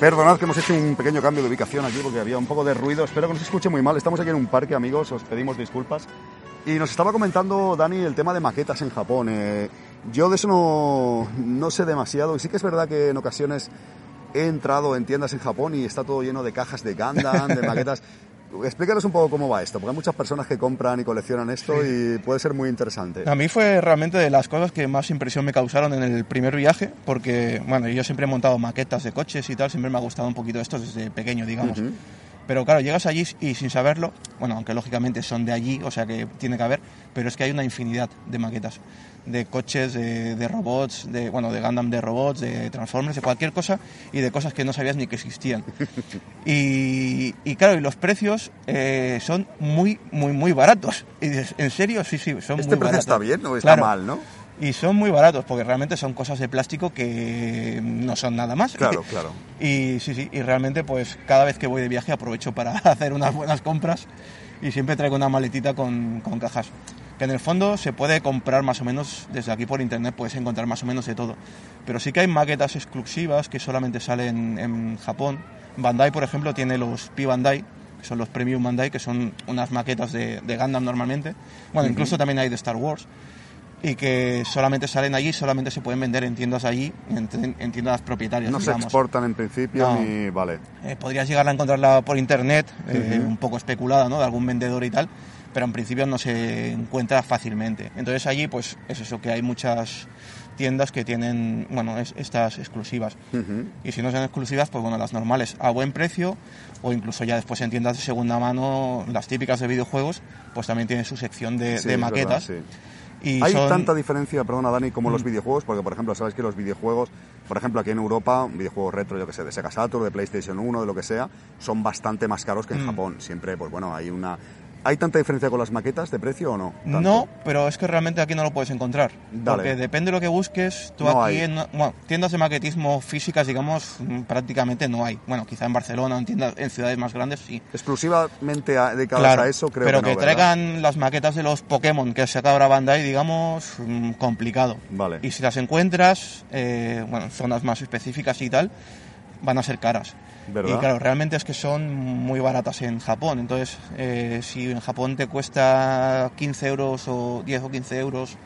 Perdonad que hemos hecho un pequeño cambio de ubicación aquí porque había un poco de ruido. Espero que no se escuche muy mal. Estamos aquí en un parque, amigos. Os pedimos disculpas. Y nos estaba comentando Dani el tema de maquetas en Japón. Eh, yo de eso no, no sé demasiado. Y sí que es verdad que en ocasiones he entrado en tiendas en Japón y está todo lleno de cajas de Gundam, de maquetas. Explícanos un poco cómo va esto, porque hay muchas personas que compran y coleccionan esto y puede ser muy interesante. A mí fue realmente de las cosas que más impresión me causaron en el primer viaje, porque, bueno, yo siempre he montado maquetas de coches y tal, siempre me ha gustado un poquito esto desde pequeño, digamos. Pero claro, llegas allí y sin saberlo, bueno, aunque lógicamente son de allí, o sea que tiene que haber, pero es que hay una infinidad de maquetas, de coches, de, de robots, de, bueno, de Gundam de robots, de Transformers, de cualquier cosa y de cosas que no sabías ni que existían. Y, y claro, y los precios eh, son muy, muy, muy baratos. Y dices, ¿en serio? Sí, sí, son ¿Este muy precio baratos. está bien o está Claro. mal, no? Y son muy baratos porque realmente son cosas de plástico que no son nada más. Claro, claro. Y sí, sí, y realmente pues cada vez que voy de viaje aprovecho para hacer unas buenas compras y siempre traigo una maletita con, con cajas. Que en el fondo se puede comprar más o menos, desde aquí por internet puedes encontrar más o menos de todo. Pero sí que hay maquetas exclusivas que solamente salen en Japón. Bandai, por ejemplo, tiene los P Bandai, que son los Premium Bandai, que son unas maquetas de, de Gundam normalmente. Bueno, incluso también hay de Star Wars y que solamente salen allí, solamente se pueden vender en tiendas allí, en, en tiendas propietarias. No se digamos. exportan en principio No. ni... Vale. Eh, podrías llegar a encontrarla por internet, eh, un poco especulada, ¿no? De algún vendedor y tal, pero en principio no se encuentra fácilmente. Entonces allí, pues es eso, que hay muchas tiendas que tienen, bueno, es- estas exclusivas. Y si no son exclusivas, pues bueno, las normales a buen precio o incluso ya después en tiendas de segunda mano, las típicas de videojuegos, pues también tienen su sección de, Sí, de es maquetas. verdad, sí. Y Hay son- tanta diferencia, perdona Dani, como Mm. los videojuegos, porque por ejemplo, sabes que los videojuegos, por ejemplo aquí en Europa, videojuegos retro, yo que sé, de Sega Saturn, de PlayStation 1, de lo que sea, son bastante más caros que en Mm. Japón. Siempre, pues bueno, hay una... ¿Hay tanta diferencia con las maquetas de precio o no? Tanto. No, pero es que realmente aquí no lo puedes encontrar. Dale. Porque depende de lo que busques, tú No aquí hay. en bueno, tiendas de maquetismo físicas, digamos, mm, prácticamente no hay. Bueno, quizá en Barcelona en tiendas en ciudades más grandes sí. Exclusivamente dedicadas Claro, a eso, creo pero que no, que ¿verdad? traigan las maquetas de los Pokémon que saca ahora Bandai, digamos, mm, complicado. Vale. Y si las encuentras, eh, bueno, en zonas más específicas y tal, van a ser caras. ¿Verdad? Y claro, realmente es que son muy baratas en Japón. Entonces, eh, si en Japón te cuesta 15 euros o 10 o 15 euros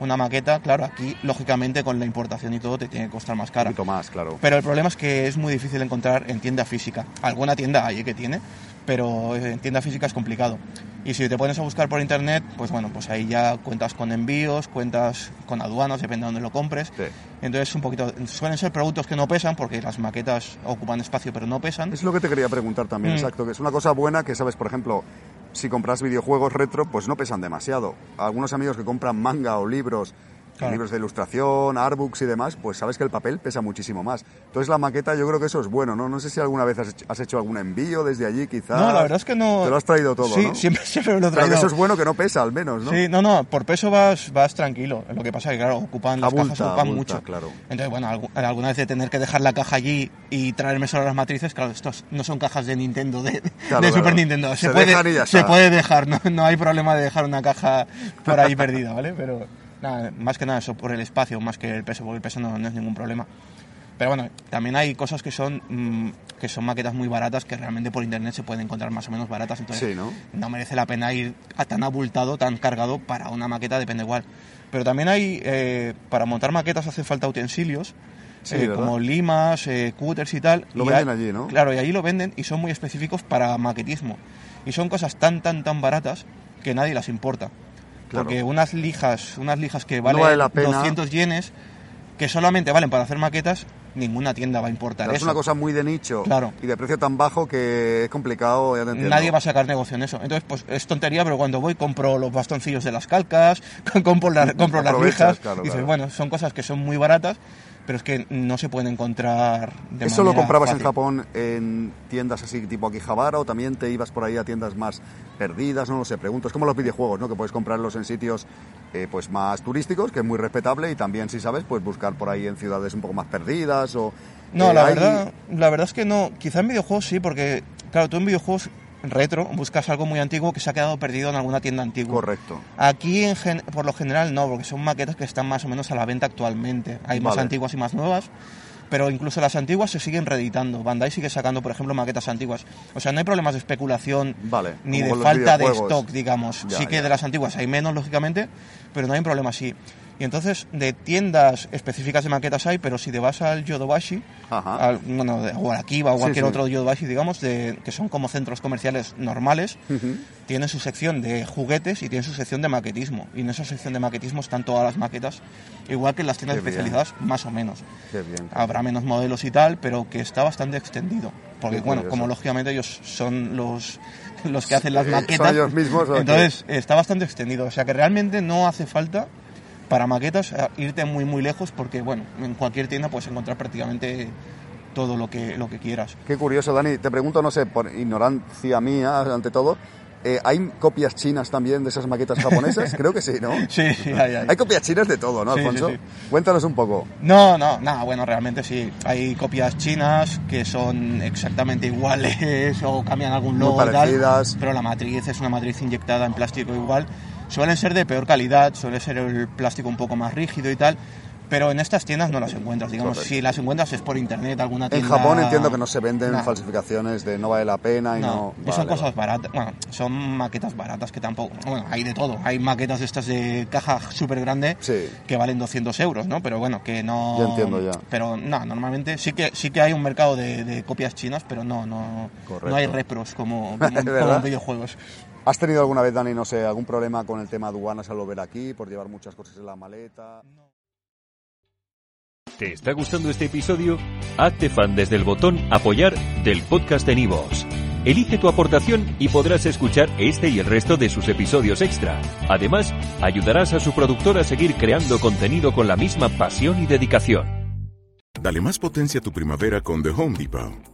una maqueta, claro, aquí lógicamente con la importación y todo te tiene que costar más Un cara. poquito más, claro. Pero el problema es que es muy difícil encontrar en tienda física. Alguna tienda hay eh, que tiene, pero en tienda física es complicado. Y si te pones a buscar por internet, pues bueno, pues ahí ya cuentas con envíos, cuentas con aduanas, depende de dónde lo compres. Sí. Entonces un poquito, suelen ser productos que no pesan porque las maquetas ocupan espacio pero no pesan. Es lo que te quería preguntar también, Mm. exacto, que es una cosa buena que sabes, por ejemplo, si compras videojuegos retro, pues no pesan demasiado. Algunos amigos que compran manga o libros, Claro. libros de ilustración, artbooks y demás, pues sabes que el papel pesa muchísimo más. Entonces la maqueta yo creo que eso es bueno, ¿no? No sé si alguna vez has hecho, has hecho algún envío desde allí, quizás. No, la verdad es que no. Te lo has traído todo, Sí, ¿no? siempre, siempre me lo he Pero traído. eso es bueno que no pesa, al menos, ¿no? Sí, no, no, por peso vas, vas tranquilo. Lo que pasa es que, claro, ocupan las Abulta, cajas ocupan abulta, mucho. claro. Entonces, bueno, algu- alguna vez de tener que dejar la caja allí y traerme solo las matrices, claro, estos no son cajas de Nintendo, de, Claro, de claro. Super Nintendo. Se, Se puede, se puede dejar, no, no hay problema de dejar una caja por ahí perdida, ¿vale? Pero nada, más que nada eso por el espacio, más que el peso, porque el peso no, no es ningún problema. Pero bueno, también hay cosas que son mm, que son maquetas muy baratas que realmente por internet se pueden encontrar más o menos baratas. Entonces Sí, ¿no? no merece la pena ir a tan abultado, tan cargado para una maqueta, depende igual. Pero también hay, eh, para montar maquetas hace falta utensilios, Sí, eh, como limas, eh, cutters y tal. Lo y venden hay- allí, ¿no? Claro, y allí lo venden y son muy específicos para maquetismo. Y son cosas tan, tan, tan baratas que nadie las importa. Claro. Porque unas lijas, unas lijas que No valen vale la pena. 200 yenes, que solamente valen para hacer maquetas, ninguna tienda va a importar Es eso. una cosa muy de nicho Claro. y de precio tan bajo que es complicado, ya te entiendo. Nadie va a sacar negocio en eso. Entonces, pues es tontería, pero cuando voy compro los bastoncillos de las calcas, compro, la- compro las lijas. claro, y dices, bueno, son cosas que son muy baratas, pero es que no se pueden encontrar de ¿Eso lo comprabas en. Japón en tiendas así tipo Akihabara o también te ibas por ahí a tiendas más perdidas? No lo sé, pregunto. Es como los videojuegos, ¿no? Que puedes comprarlos en sitios eh, pues más turísticos, que es muy respetable, y también, si sabes, pues buscar por ahí en ciudades un poco más perdidas o... No, eh, la hay- verdad, la verdad es que no. Quizá en videojuegos sí, porque, claro, tú en videojuegos retro buscas algo muy antiguo que se ha quedado perdido en alguna tienda antigua. Correcto. Aquí, en gen- por lo general, no, porque son maquetas que están más o menos a la venta actualmente. Hay más antiguas y más nuevas, pero incluso las antiguas se siguen reeditando. Bandai sigue sacando, por ejemplo, maquetas antiguas. O sea, no hay problemas de especulación Vale, ni de falta de stock, digamos. Ya, sí que ya. de las antiguas hay menos, lógicamente, pero no hay un problema así. Y entonces, de tiendas específicas de maquetas hay, pero si te vas al Yodobashi, Ajá. al, bueno, de- o al Akiba o Sí, cualquier sí. otro Yodobashi, digamos, de, que son como centros comerciales normales, Ujú. tienen su sección de juguetes y tienen su sección de maquetismo. Y en esa sección de maquetismo están todas las maquetas, igual que en las tiendas Qué bien. especializadas, más o menos. Qué bien. Habrá menos modelos y tal, pero que está bastante extendido. Porque, Qué bueno, curioso. como lógicamente ellos son los, los que hacen las Eh, son maquetas, ellos mismos, ¿o qué? entonces está bastante extendido. O sea que realmente no hace falta para maquetas irte muy muy lejos porque, bueno, en cualquier tienda puedes encontrar prácticamente todo lo que, lo que quieras. Qué curioso, Dani. Te pregunto, no sé, por ignorancia mía, ante todo, eh, ¿hay copias chinas también de esas maquetas japonesas? Creo que sí, ¿no? Sí, sí, hay, hay. Hay copias chinas de todo, ¿no, Sí, sí, Alfonso? sí. Cuéntanos un poco. No, no, nada, bueno, realmente sí. Hay copias chinas que son exactamente iguales o cambian algún Muy logo y tal, parecidas. pero la matriz es una matriz inyectada en plástico igual. Suelen ser de peor calidad, suele ser el plástico un poco más rígido y tal, pero en estas tiendas no las encuentras, digamos. Correcto. Si las encuentras es por internet, alguna En tienda... Japón entiendo que no se venden falsificaciones de no vale la pena y no... No, son Vale, cosas baratas, bueno, son maquetas baratas que tampoco, bueno, hay de todo, hay maquetas estas de caja súper grande Sí. que valen 200 euros, ¿no? Pero bueno, que no... Ya entiendo, ya. Pero no, normalmente sí que sí que hay un mercado de, de copias chinas, pero no, no, Correcto. no hay repros como, como, en videojuegos. ¿Has tenido alguna vez, Dani, no sé, algún problema con el tema aduanas al volver aquí, por llevar muchas cosas en la maleta? ¿Te está gustando este episodio? Hazte fan desde el botón Apoyar del podcast de Nivos. Elige tu aportación y podrás escuchar este y el resto de sus episodios extra. Además, ayudarás a su productor a seguir creando contenido con la misma pasión y dedicación. Dale más potencia a tu primavera con The Home Depot.